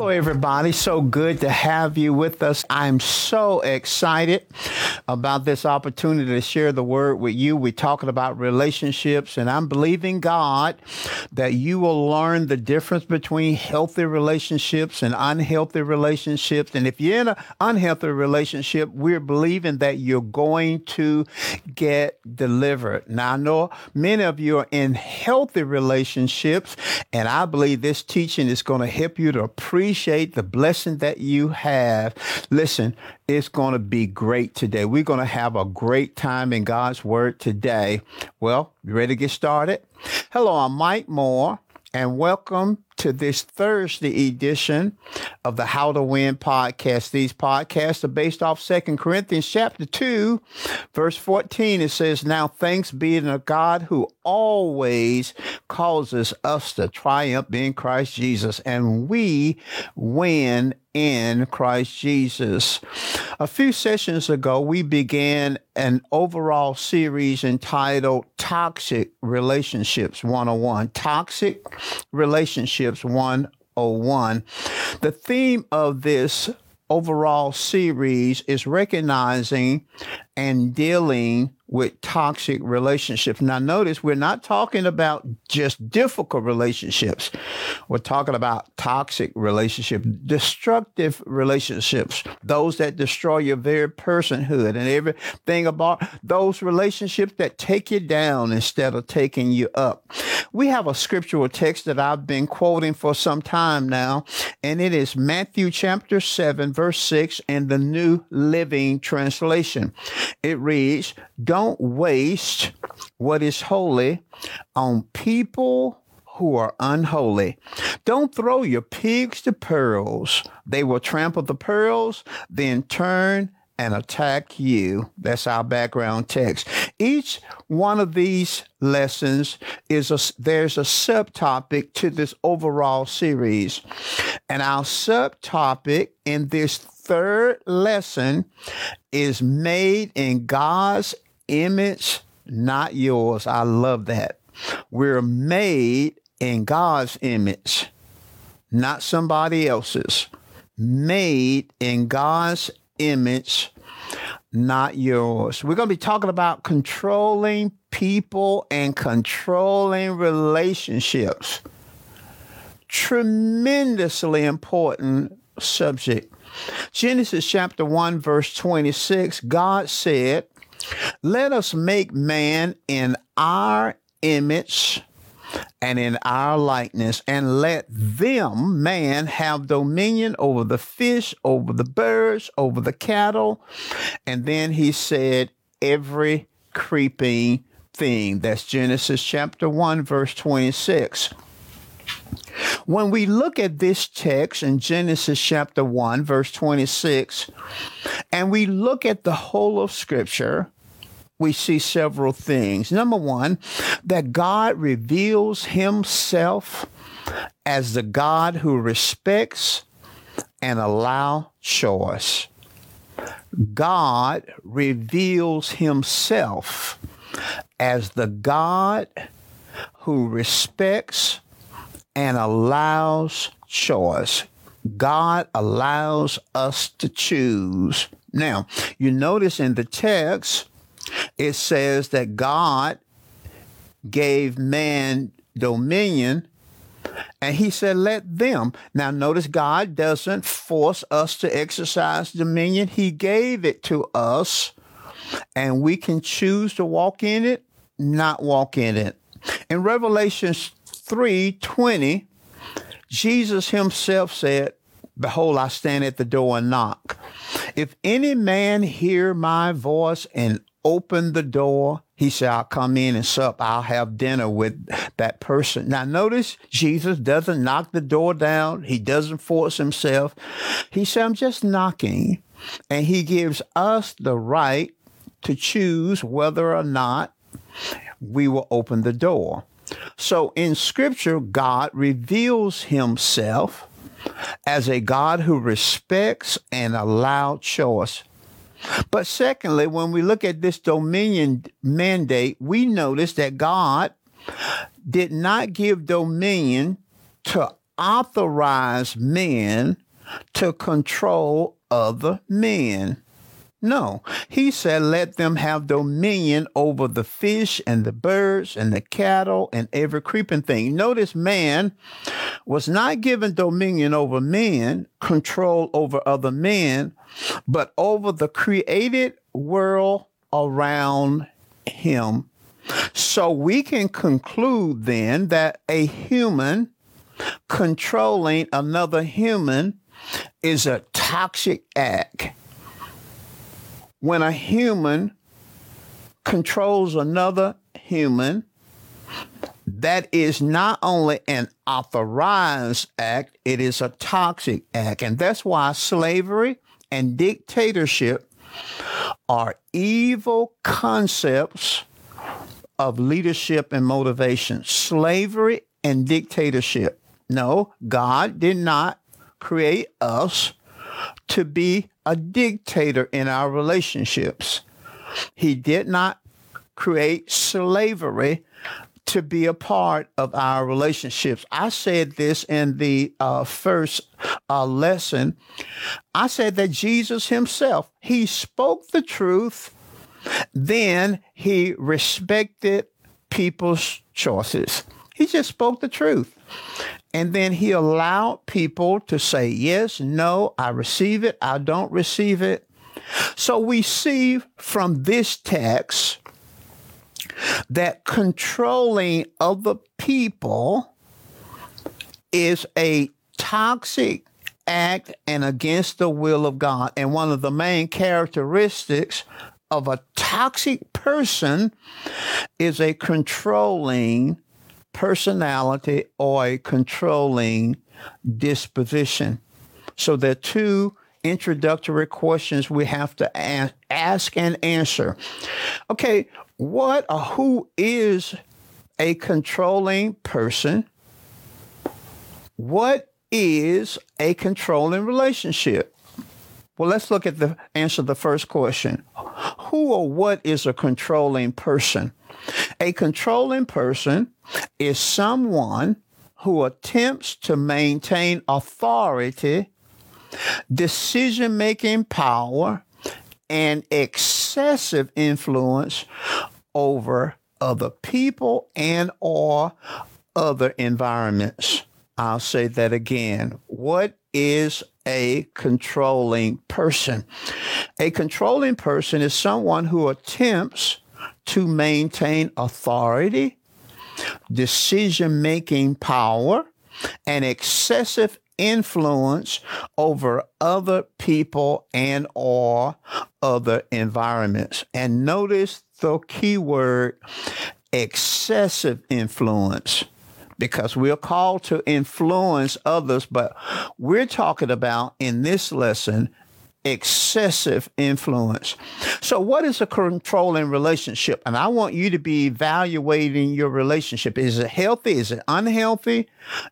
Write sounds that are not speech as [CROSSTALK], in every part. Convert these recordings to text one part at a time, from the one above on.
Hello, everybody. So good to have you with us. I'm so excited about this opportunity to share the word with you. We're talking about relationships, and I'm believing God that you will learn the difference between healthy relationships and unhealthy relationships. And if you're in an unhealthy relationship, we're believing that you're going to get delivered. Now, I know many of you are in healthy relationships, and I believe this teaching is going to help you to appreciate appreciate the blessing that you have. Listen, it's going to be great today. We're going to have a great time in God's Word today. Well, you ready to get started? Hello, I'm Mike Moore, and welcome to this Thursday edition of the How to Win podcast. These podcasts are based off Second Corinthians chapter 2, verse 14. It says, Now thanks be to God who always causes us to triumph in Christ Jesus, and we win in Christ Jesus. A few sessions ago, we began an overall series entitled Toxic Relationships 101. Toxic Relationships 101. The theme of this overall series is recognizing and dealing with toxic relationships. Now, notice we're not talking about just difficult relationships. We're talking about toxic relationships, destructive relationships, those that destroy your very personhood and everything about those relationships that take you down instead of taking you up. We have a scriptural text that I've been quoting for some time now, and it is Matthew chapter 7, verse 6 in the New Living Translation. It reads, Don't waste what is holy on people who are unholy. Don't throw your pigs to pearls. They will trample the pearls, then turn and attack you. That's our background text. Each one of these lessons is a, there's a subtopic to this overall series. And our subtopic in this third lesson is made in God's image, not yours. I love that. We're made in God's image, not somebody else's. Made in God's image, not yours. We're going to be talking about controlling people and controlling relationships. Tremendously important subject. Genesis chapter 1, verse 26, God said, Let us make man in our image and in our likeness, and let them, man, have dominion over the fish, over the birds, over the cattle. And then he said, every creeping thing. That's Genesis chapter 1, verse 26. When we look at this text in Genesis chapter 1, verse 26, and we look at the whole of Scripture, we see several things. Number one, that God reveals himself as the God who respects and allow choice. God reveals himself as the God who respects and allows choice. God allows us to choose. Now, you notice in the text, it says that God gave man dominion and he said, let them. Now, notice God doesn't force us to exercise dominion. He gave it to us, and we can choose to walk in it, not walk in it. In Revelation 3 20, Jesus himself said, Behold, I stand at the door and knock. If any man hear my voice and open the door. He said, I'll come in and sup. I'll have dinner with that person. Now, notice Jesus doesn't knock the door down. He doesn't force himself. He said, I'm just knocking. And he gives us the right to choose whether or not we will open the door. So in scripture, God reveals himself as a God who respects and allows choice. But secondly, when we look at this dominion mandate, we notice that God did not give dominion to authorize men to control other men. No, he said, let them have dominion over the fish and the birds and the cattle and every creeping thing. Notice man was not given dominion over men, control over other men, but over the created world around him. So we can conclude then that a human controlling another human is a toxic act when a human controls another human, that is not only an authorized act, it is a toxic act. And that's why slavery and dictatorship are evil concepts of leadership and motivation. Slavery and dictatorship. No, God did not create us to be a dictator in our relationships. He did not create slavery to be a part of our relationships. I said this in the uh, first uh, lesson. I said that Jesus himself, he spoke the truth, then he respected people's choices. He just spoke the truth. And then he allowed people to say, yes, no, I receive it, I don't receive it. So we see from this text that controlling other people is a toxic act and against the will of God. And one of the main characteristics of a toxic person is a controlling personality or a controlling disposition. So there are two introductory questions we have to ask and answer. Okay, what or who is a controlling person? What is a controlling relationship? Well, let's look at the answer to the first question. Who or what is a controlling person? A controlling person is someone who attempts to maintain authority, decision making power, and excessive influence over other people and or other environments. I'll say that again. What is a controlling person? A controlling person is someone who attempts to maintain authority, decision making power, and excessive influence over other people and or other environments. And notice the key word excessive influence because we're called to influence others, but we're talking about in this lesson excessive influence. So, what is a controlling relationship? And I want you to be evaluating your relationship. Is it healthy? Is it unhealthy?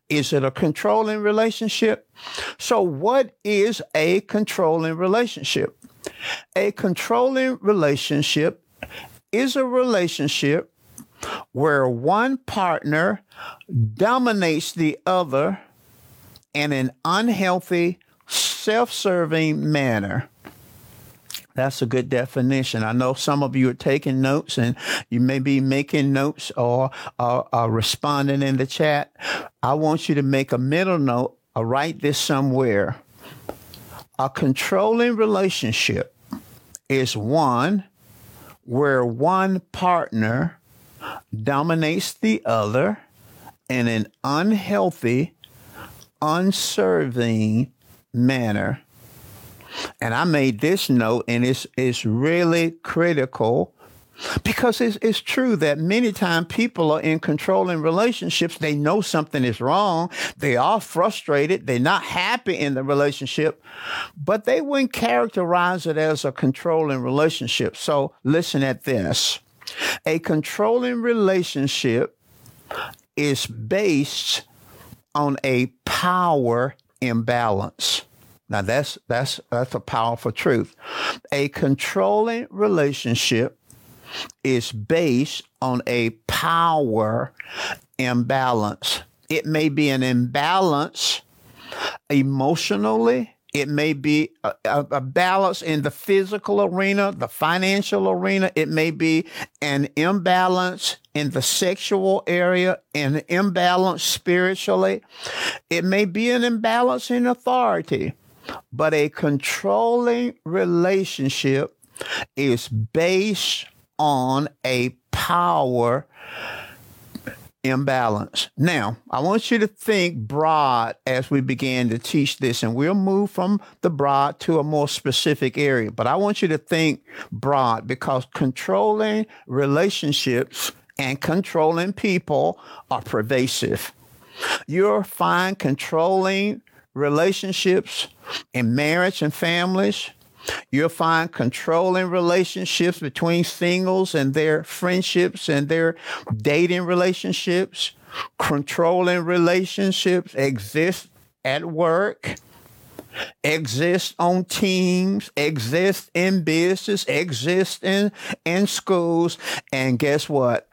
Is it a controlling relationship? So, what is a controlling relationship? A controlling relationship is a relationship where one partner dominates the other in an unhealthy self serving manner. That's a good definition. I know some of you are taking notes and you may be making notes or, responding in the chat. I want you to make a middle note or write this somewhere. A controlling relationship is one where one partner dominates the other in an unhealthy, unserving manner. And I made this note, and it's, it's really critical because it's, it's true that many times people are in controlling relationships. They know something is wrong. They are frustrated. They're not happy in the relationship, but they wouldn't characterize it as a controlling relationship. So listen at this. A controlling relationship is based on a power imbalance. Now that's that's that's a powerful truth. A controlling relationship is based on a power imbalance. It may be an imbalance emotionally. It may be a, a, balance in the physical arena, the financial arena. It may be an imbalance in the sexual area, an imbalance spiritually. It may be an imbalance in authority. But a controlling relationship is based on a power imbalance. Now, I want you to think broad as we begin to teach this, and we'll move from the broad to a more specific area. But I want you to think broad because controlling relationships and controlling people are pervasive. You'll find controlling relationships in marriage and families You'll find controlling relationships between singles and their friendships and their dating relationships. Controlling relationships exist at work, exist on teams, exist in business, exist in, in schools. And guess what?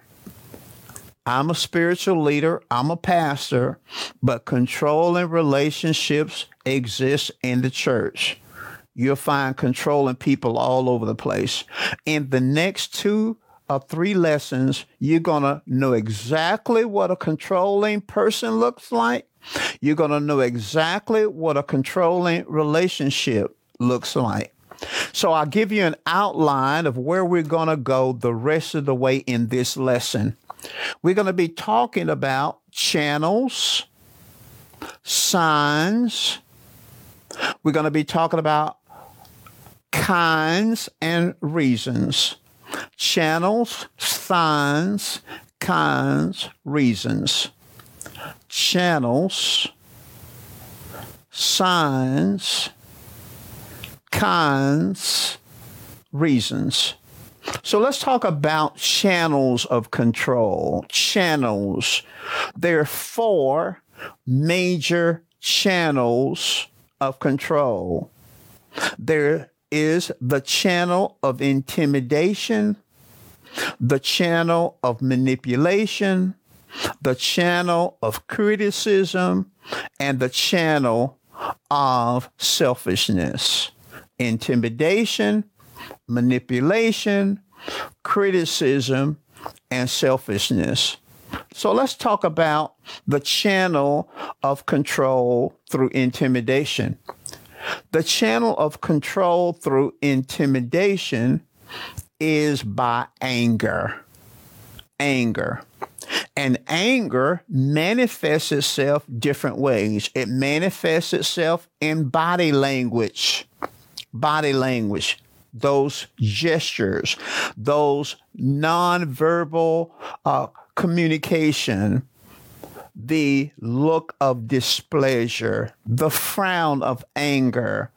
I'm a spiritual leader, I'm a pastor, but controlling relationships exist in the church. You'll find controlling people all over the place. In the next two or three lessons, you're going to know exactly what a controlling person looks like. You're going to know exactly what a controlling relationship looks like. So I'll give you an outline of where we're going to go the rest of the way in this lesson. We're going to be talking about channels, signs. We're going to be talking about kinds and reasons. Channels, signs, kinds, reasons. Channels, signs, kinds, reasons. So let's talk about channels of control. Channels. There are four major channels of control. There is the channel of intimidation, the channel of manipulation, the channel of criticism, and the channel of selfishness. Intimidation, manipulation, criticism, and selfishness. So let's talk about the channel of control through intimidation. The channel of control through intimidation is by anger. Anger. And anger manifests itself different ways. It manifests itself in body language. Body language those gestures, those nonverbal uh, communication the look of displeasure, the frown of anger,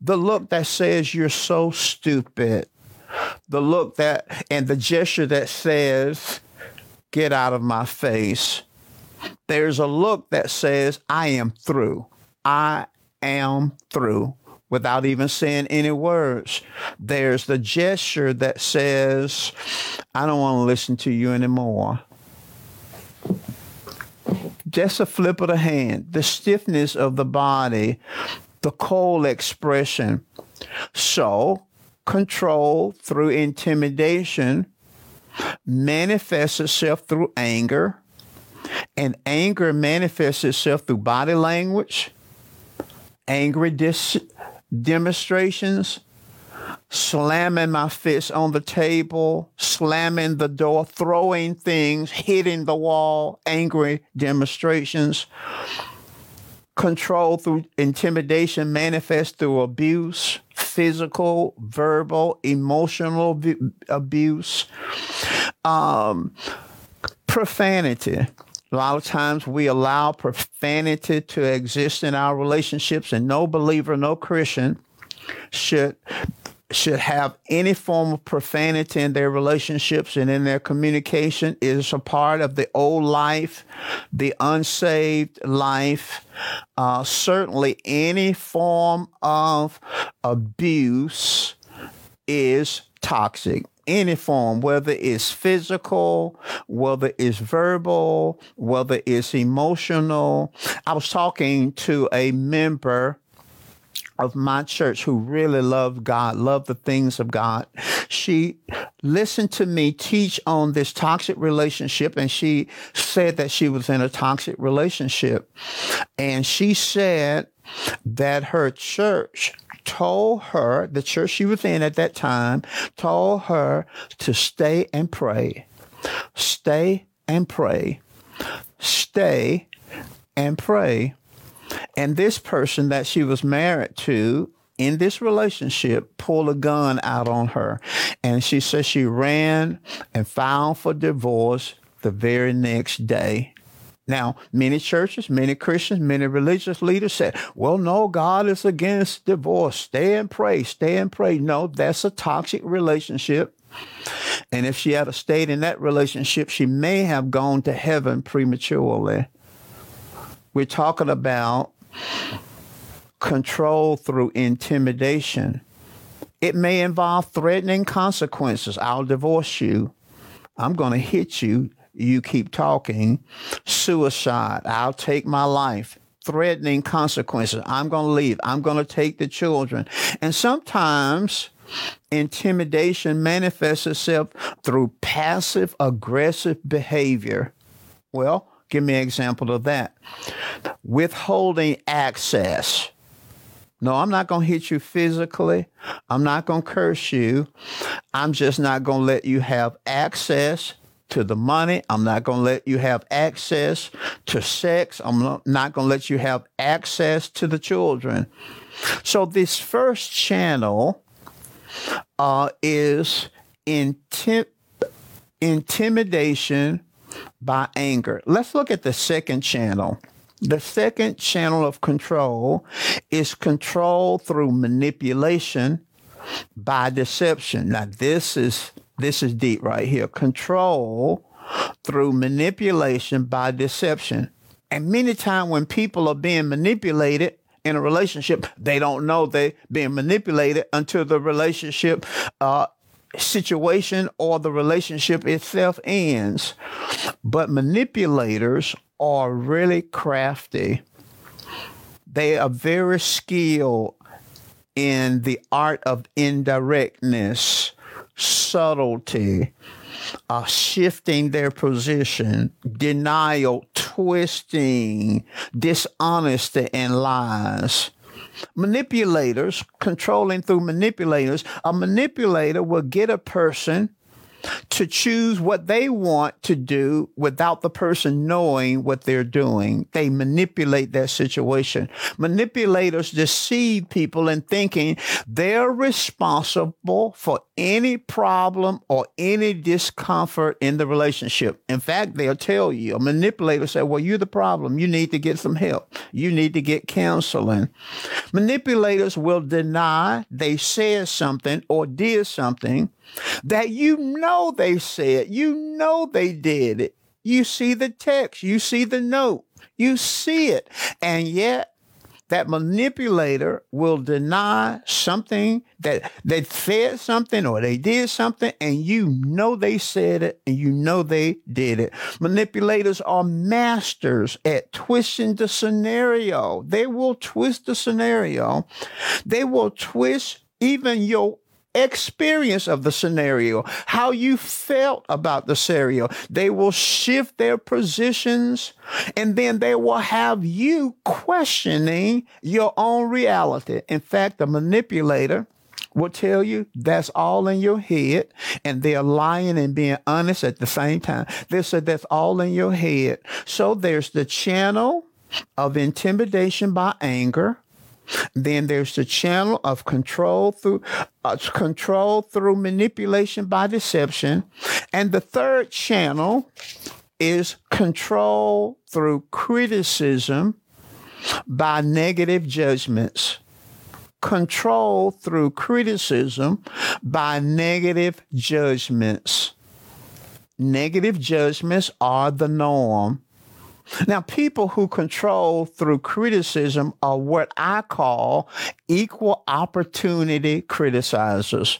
the look that says you're so stupid, the look that, and the gesture that says, get out of my face. There's a look that says, I am through. I am through without even saying any words. There's the gesture that says, I don't want to listen to you anymore just a flip of the hand, the stiffness of the body, the cold expression. So, control through intimidation manifests itself through anger, and anger manifests itself through body language, angry dis- demonstrations, slamming my fist on the table, slamming the door, throwing things, hitting the wall, angry demonstrations. Control through intimidation manifest through abuse, physical, verbal, emotional abuse, um, profanity. A lot of times we allow profanity to exist in our relationships, and no believer, no Christian should should have any form of profanity in their relationships and in their communication is a part of the old life, the unsaved life. Uh, certainly, any form of abuse is toxic. Any form, whether it's physical, whether it's verbal, whether it's emotional. I was talking to a member of my church who really loved God, loved the things of God. She listened to me teach on this toxic relationship and she said that she was in a toxic relationship. And she said that her church told her, the church she was in at that time, told her to stay and pray. Stay and pray. Stay and pray and this person that she was married to in this relationship pulled a gun out on her. And she said she ran and filed for divorce the very next day. Now, many churches, many Christians, many religious leaders said, well, no, God is against divorce. Stay and pray, stay and pray. No, that's a toxic relationship. And if she had stayed in that relationship, she may have gone to heaven prematurely. We're talking about control through intimidation. It may involve threatening consequences. I'll divorce you. I'm going to hit you. You keep talking. Suicide. I'll take my life. Threatening consequences. I'm going to leave. I'm going to take the children. And sometimes intimidation manifests itself through passive aggressive behavior. Well, Give me an example of that. Withholding access. No, I'm not going to hit you physically. I'm not going to curse you. I'm just not going to let you have access to the money. I'm not going to let you have access to sex. I'm not going to let you have access to the children. So, this first channel uh, is intim- intimidation by anger. Let's look at the second channel. The second channel of control is control through manipulation by deception. Now this is this is deep right here. Control through manipulation by deception. And many times when people are being manipulated in a relationship, they don't know they're being manipulated until the relationship uh, situation or the relationship itself ends. But manipulators are really crafty. They are very skilled in the art of indirectness, subtlety, uh, shifting their position, denial, twisting, dishonesty, and lies manipulators, controlling through manipulators, a manipulator will get a person to choose what they want to do without the person knowing what they're doing. They manipulate that situation. Manipulators deceive people in thinking they're responsible for any problem or any discomfort in the relationship. In fact, they'll tell you, a manipulator say, well, you're the problem. You need to get some help. You need to get counseling. Manipulators will deny they said something or did something that you know they said, you know they did it. You see the text, you see the note, you see it. And yet, that manipulator will deny something that they said something or they did something and you know they said it and you know they did it. Manipulators are masters at twisting the scenario. They will twist the scenario. They will twist even your experience of the scenario, how you felt about the scenario. They will shift their positions and then they will have you questioning your own reality. In fact, the manipulator will tell you that's all in your head and they're lying and being honest at the same time. They said that's all in your head. So there's the channel of intimidation by anger then there's the channel of control through uh, control through manipulation by deception, and the third channel is control through criticism by negative judgments. control through criticism by negative judgments. Negative judgments are the norm. Now, people who control through criticism are what I call equal opportunity criticizers.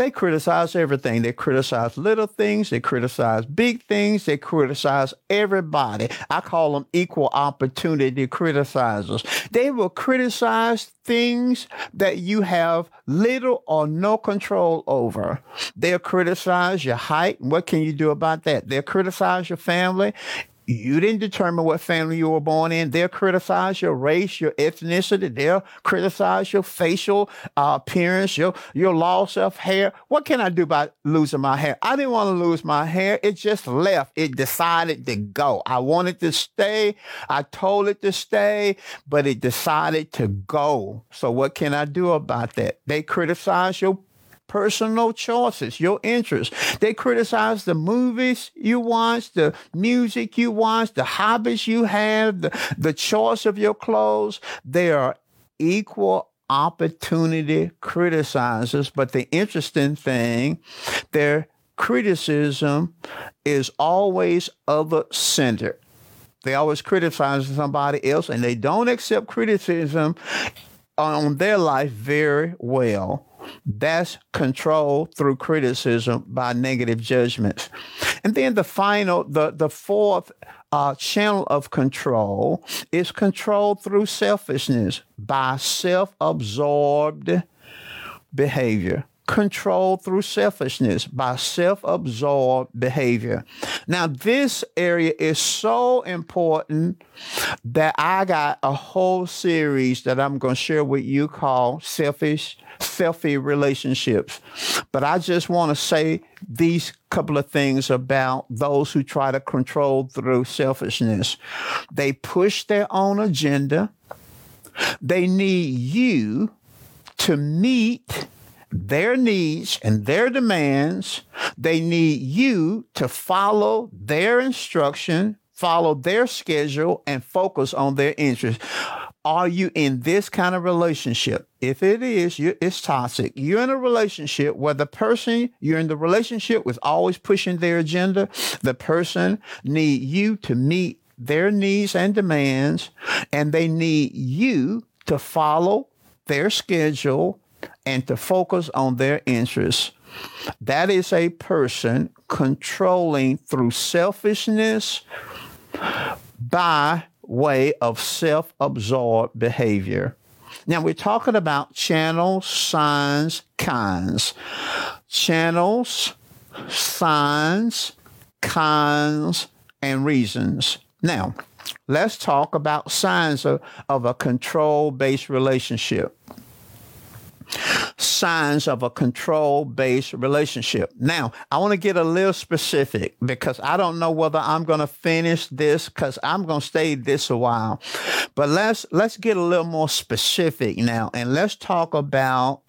They criticize everything. They criticize little things. They criticize big things. They criticize everybody. I call them equal opportunity criticizers. They will criticize things that you have little or no control over. They'll criticize your height. What can you do about that? They'll criticize your family. You didn't determine what family you were born in. They'll criticize your race, your ethnicity. They'll criticize your facial uh, appearance, your your loss of hair. What can I do about losing my hair? I didn't want to lose my hair. It just left. It decided to go. I wanted to stay. I told it to stay, but it decided to go. So what can I do about that? They criticize your personal choices, your interests. They criticize the movies you watch, the music you watch, the hobbies you have, the, the choice of your clothes. They are equal opportunity criticizers. But the interesting thing, their criticism is always other centered. They always criticize somebody else and they don't accept criticism on their life very well. That's control through criticism by negative judgments. And then the final, the, the fourth uh, channel of control is control through selfishness by self absorbed behavior control through selfishness by self absorbed behavior. Now, this area is so important that I got a whole series that I'm going to share with you called Selfish, Selfie Relationships. But I just want to say these couple of things about those who try to control through selfishness. They push their own agenda, they need you to meet their needs and their demands. They need you to follow their instruction, follow their schedule, and focus on their interests. Are you in this kind of relationship? If it is, you, it's toxic. You're in a relationship where the person you're in the relationship with always pushing their agenda. The person need you to meet their needs and demands, and they need you to follow their schedule and to focus on their interests. That is a person controlling through selfishness by way of self absorbed behavior. Now, we're talking about channels, signs, kinds. Channels, signs, kinds, and reasons. Now, let's talk about signs of, of a control based relationship signs of a control based relationship. Now, I want to get a little specific because I don't know whether I'm going to finish this because I'm going to stay this a while. But let's let's get a little more specific now and let's talk about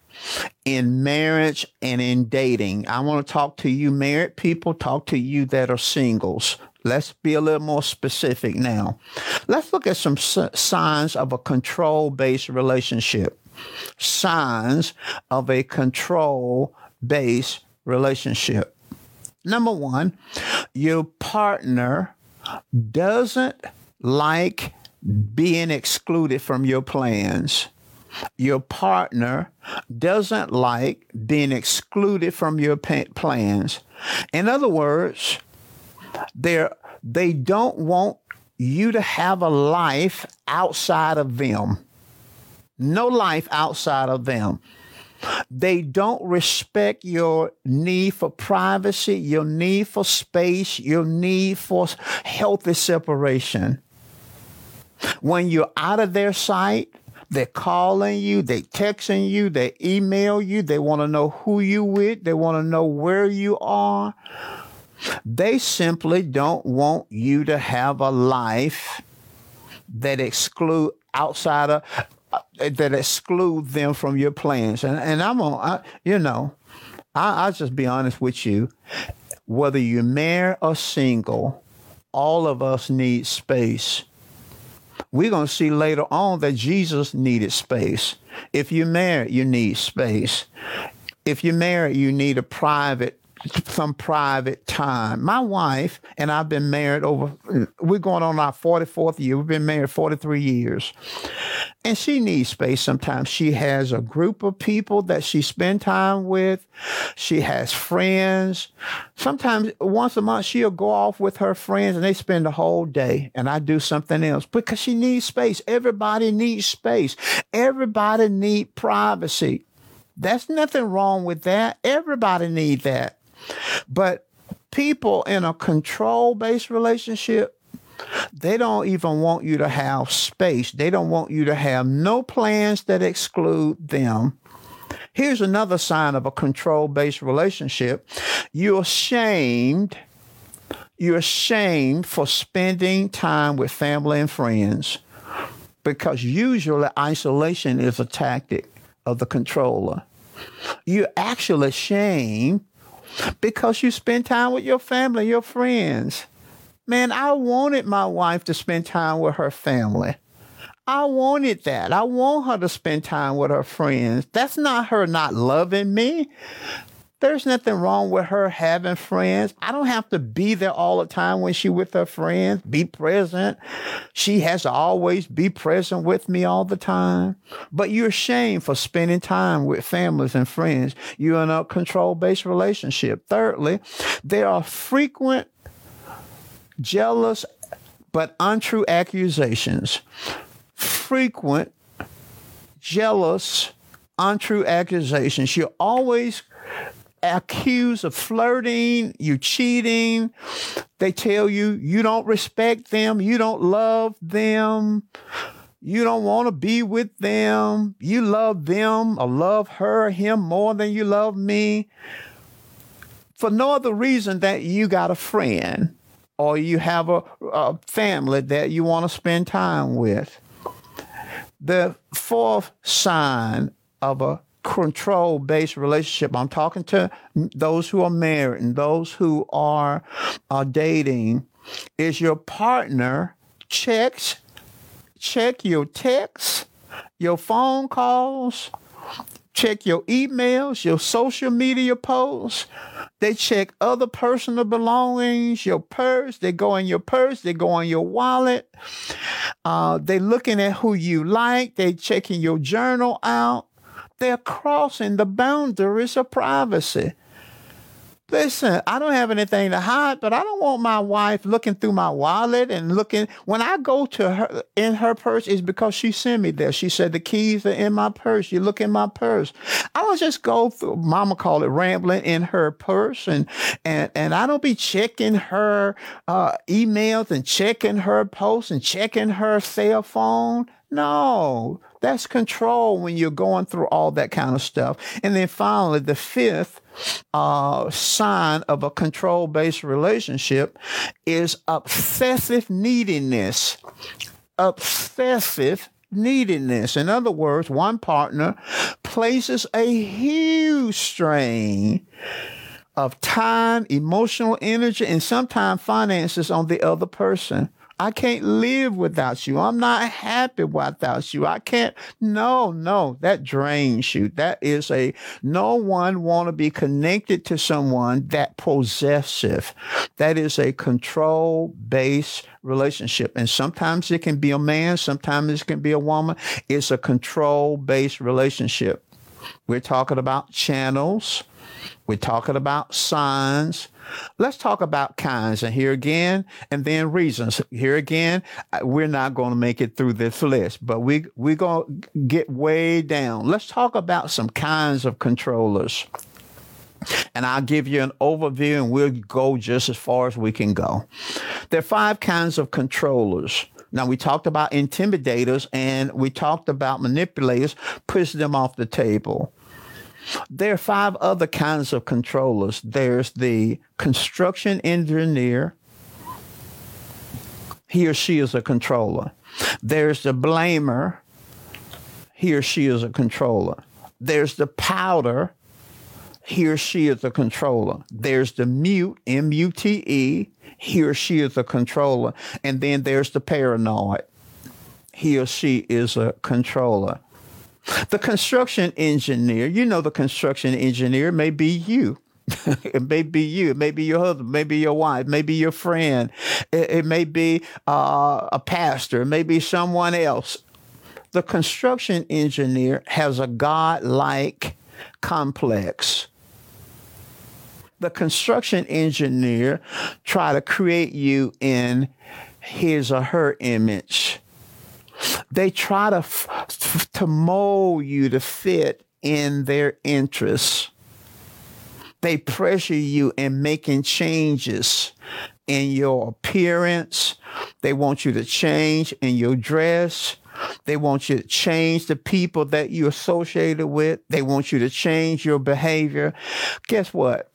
in marriage and in dating. I want to talk to you married people, talk to you that are singles. Let's be a little more specific now. Let's look at some signs of a control based relationship signs of a control based relationship. Number one, your partner doesn't like being excluded from your plans. Your partner doesn't like being excluded from your plans. In other words, they they don't want you to have a life outside of them no life outside of them. They don't respect your need for privacy, your need for space, your need for healthy separation. When you're out of their sight, they're calling you, they texting you, they email you, they want to know who you with, they want to know where you are. They simply don't want you to have a life that exclude outside of Uh, that exclude them from your plans. And and I'm on, I, you know, I, I'll just be honest with you. Whether you're married or single, all of us need space. We're going to see later on that Jesus needed space. If you're married, you need space. If you're married, you need a private some private time. My wife and I've been married over, we're going on our 44th year. We've been married 43 years. And she needs space sometimes. She has a group of people that she spend time with. She has friends. Sometimes once a month, she'll go off with her friends and they spend the whole day and I do something else because she needs space. Everybody needs space. Everybody need privacy. That's nothing wrong with that. Everybody need that. But people in a control based relationship, they don't even want you to have space. They don't want you to have no plans that exclude them. Here's another sign of a control based relationship you're ashamed. You're ashamed for spending time with family and friends because usually isolation is a tactic of the controller. You're actually ashamed because you spend time with your family, your friends. Man, I wanted my wife to spend time with her family. I wanted that. I want her to spend time with her friends. That's not her not loving me. There's nothing wrong with her having friends. I don't have to be there all the time when she with her friends, be present. She has to always be present with me all the time. But you're ashamed for spending time with families and friends. You're in a control-based relationship. Thirdly, there are frequent jealous but untrue accusations. Frequent jealous untrue accusations. You're always accused of flirting, you cheating. They tell you you don't respect them, you don't love them, you don't want to be with them, you love them or love her, him more than you love me. For no other reason that you got a friend or you have a, a family that you want to spend time with. The fourth sign of a control based relationship. I'm talking to those who are married and those who are, are dating. Is your partner checks, check your texts, your phone calls, check your emails, your social media posts. They check other personal belongings, your purse. They go in your purse. They go in your wallet. Uh, they looking at who you like. They checking your journal out. They're crossing the boundaries of privacy. Listen, I don't have anything to hide, but I don't want my wife looking through my wallet and looking. When I go to her in her purse, is because she sent me there. She said the keys are in my purse. You look in my purse. I don't just go through. Mama called it rambling in her purse, and and and I don't be checking her uh, emails and checking her posts and checking her cell phone. No, that's control when you're going through all that kind of stuff. And then finally, the fifth uh, sign of a control based relationship is obsessive neediness. Obsessive neediness. In other words, one partner places a huge strain of time, emotional energy, and sometimes finances on the other person. I can't live without you. I'm not happy without you. I can't. No, no, that drains you. That is a no one want to be connected to someone that possessive. That is a control based relationship. And sometimes it can be a man, sometimes it can be a woman. It's a control based relationship. We're talking about channels. We're talking about signs. Let's talk about kinds. And here again, and then reasons. Here again, uh, we're not going to make it through this list, but we, we're going to get way down. Let's talk about some kinds of controllers. And I'll give you an overview and we'll go just as far as we can go. There are five kinds of controllers. Now, we talked about intimidators and we talked about manipulators, push them off the table. There are five other kinds of controllers. There's the construction engineer. He or she is a controller. There's the blamer. He or she is a controller. There's the pouter. He or she is a controller. There's the mute, M U T E. He or she is a controller. And then there's the paranoid. He or she is a controller. The construction engineer, you know, the construction engineer may be you. [LAUGHS] it may be you. It may be your husband. Maybe your wife. Maybe your friend. It, it may be uh, a pastor. It may be someone else. The construction engineer has a God-like complex. The construction engineer try to create you in his or her image. They try to f- to mold you to fit in their interests. They pressure you in making changes in your appearance. They want you to change in your dress. They want you to change the people that you associated with. They want you to change your behavior. Guess what?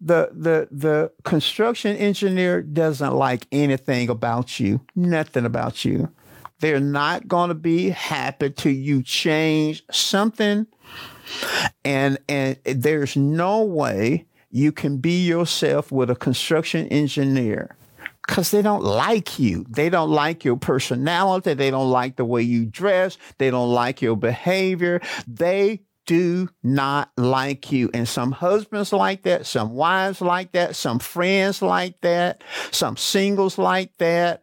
The the the construction engineer doesn't like anything about you. Nothing about you. They're not going to be happy to you change something and and there's no way you can be yourself with a construction engineer because they don't like you. They don't like your personality. They don't like the way you dress. They don't like your behavior. They do not like you. And some husbands like that, some wives like that, some friends like that, some singles like that.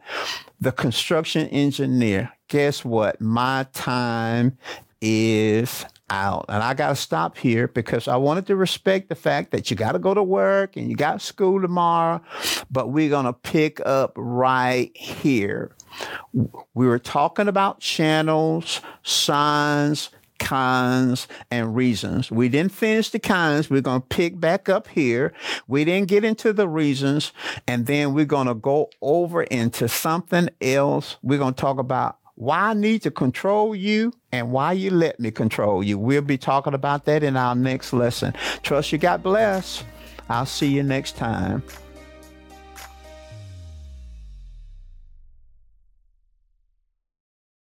The construction engineer, guess what? My time is out. And I got to stop here because I wanted to respect the fact that you got to go to work and you got school tomorrow, but we're going to pick up right here. We were talking about channels, signs, cons and reasons. We didn't finish the cons. We're going to pick back up here. We didn't get into the reasons. And then we're going to go over into something else. We're going to talk about why I need to control you and why you let me control you. We'll be talking about that in our next lesson. Trust you got blessed. I'll see you next time.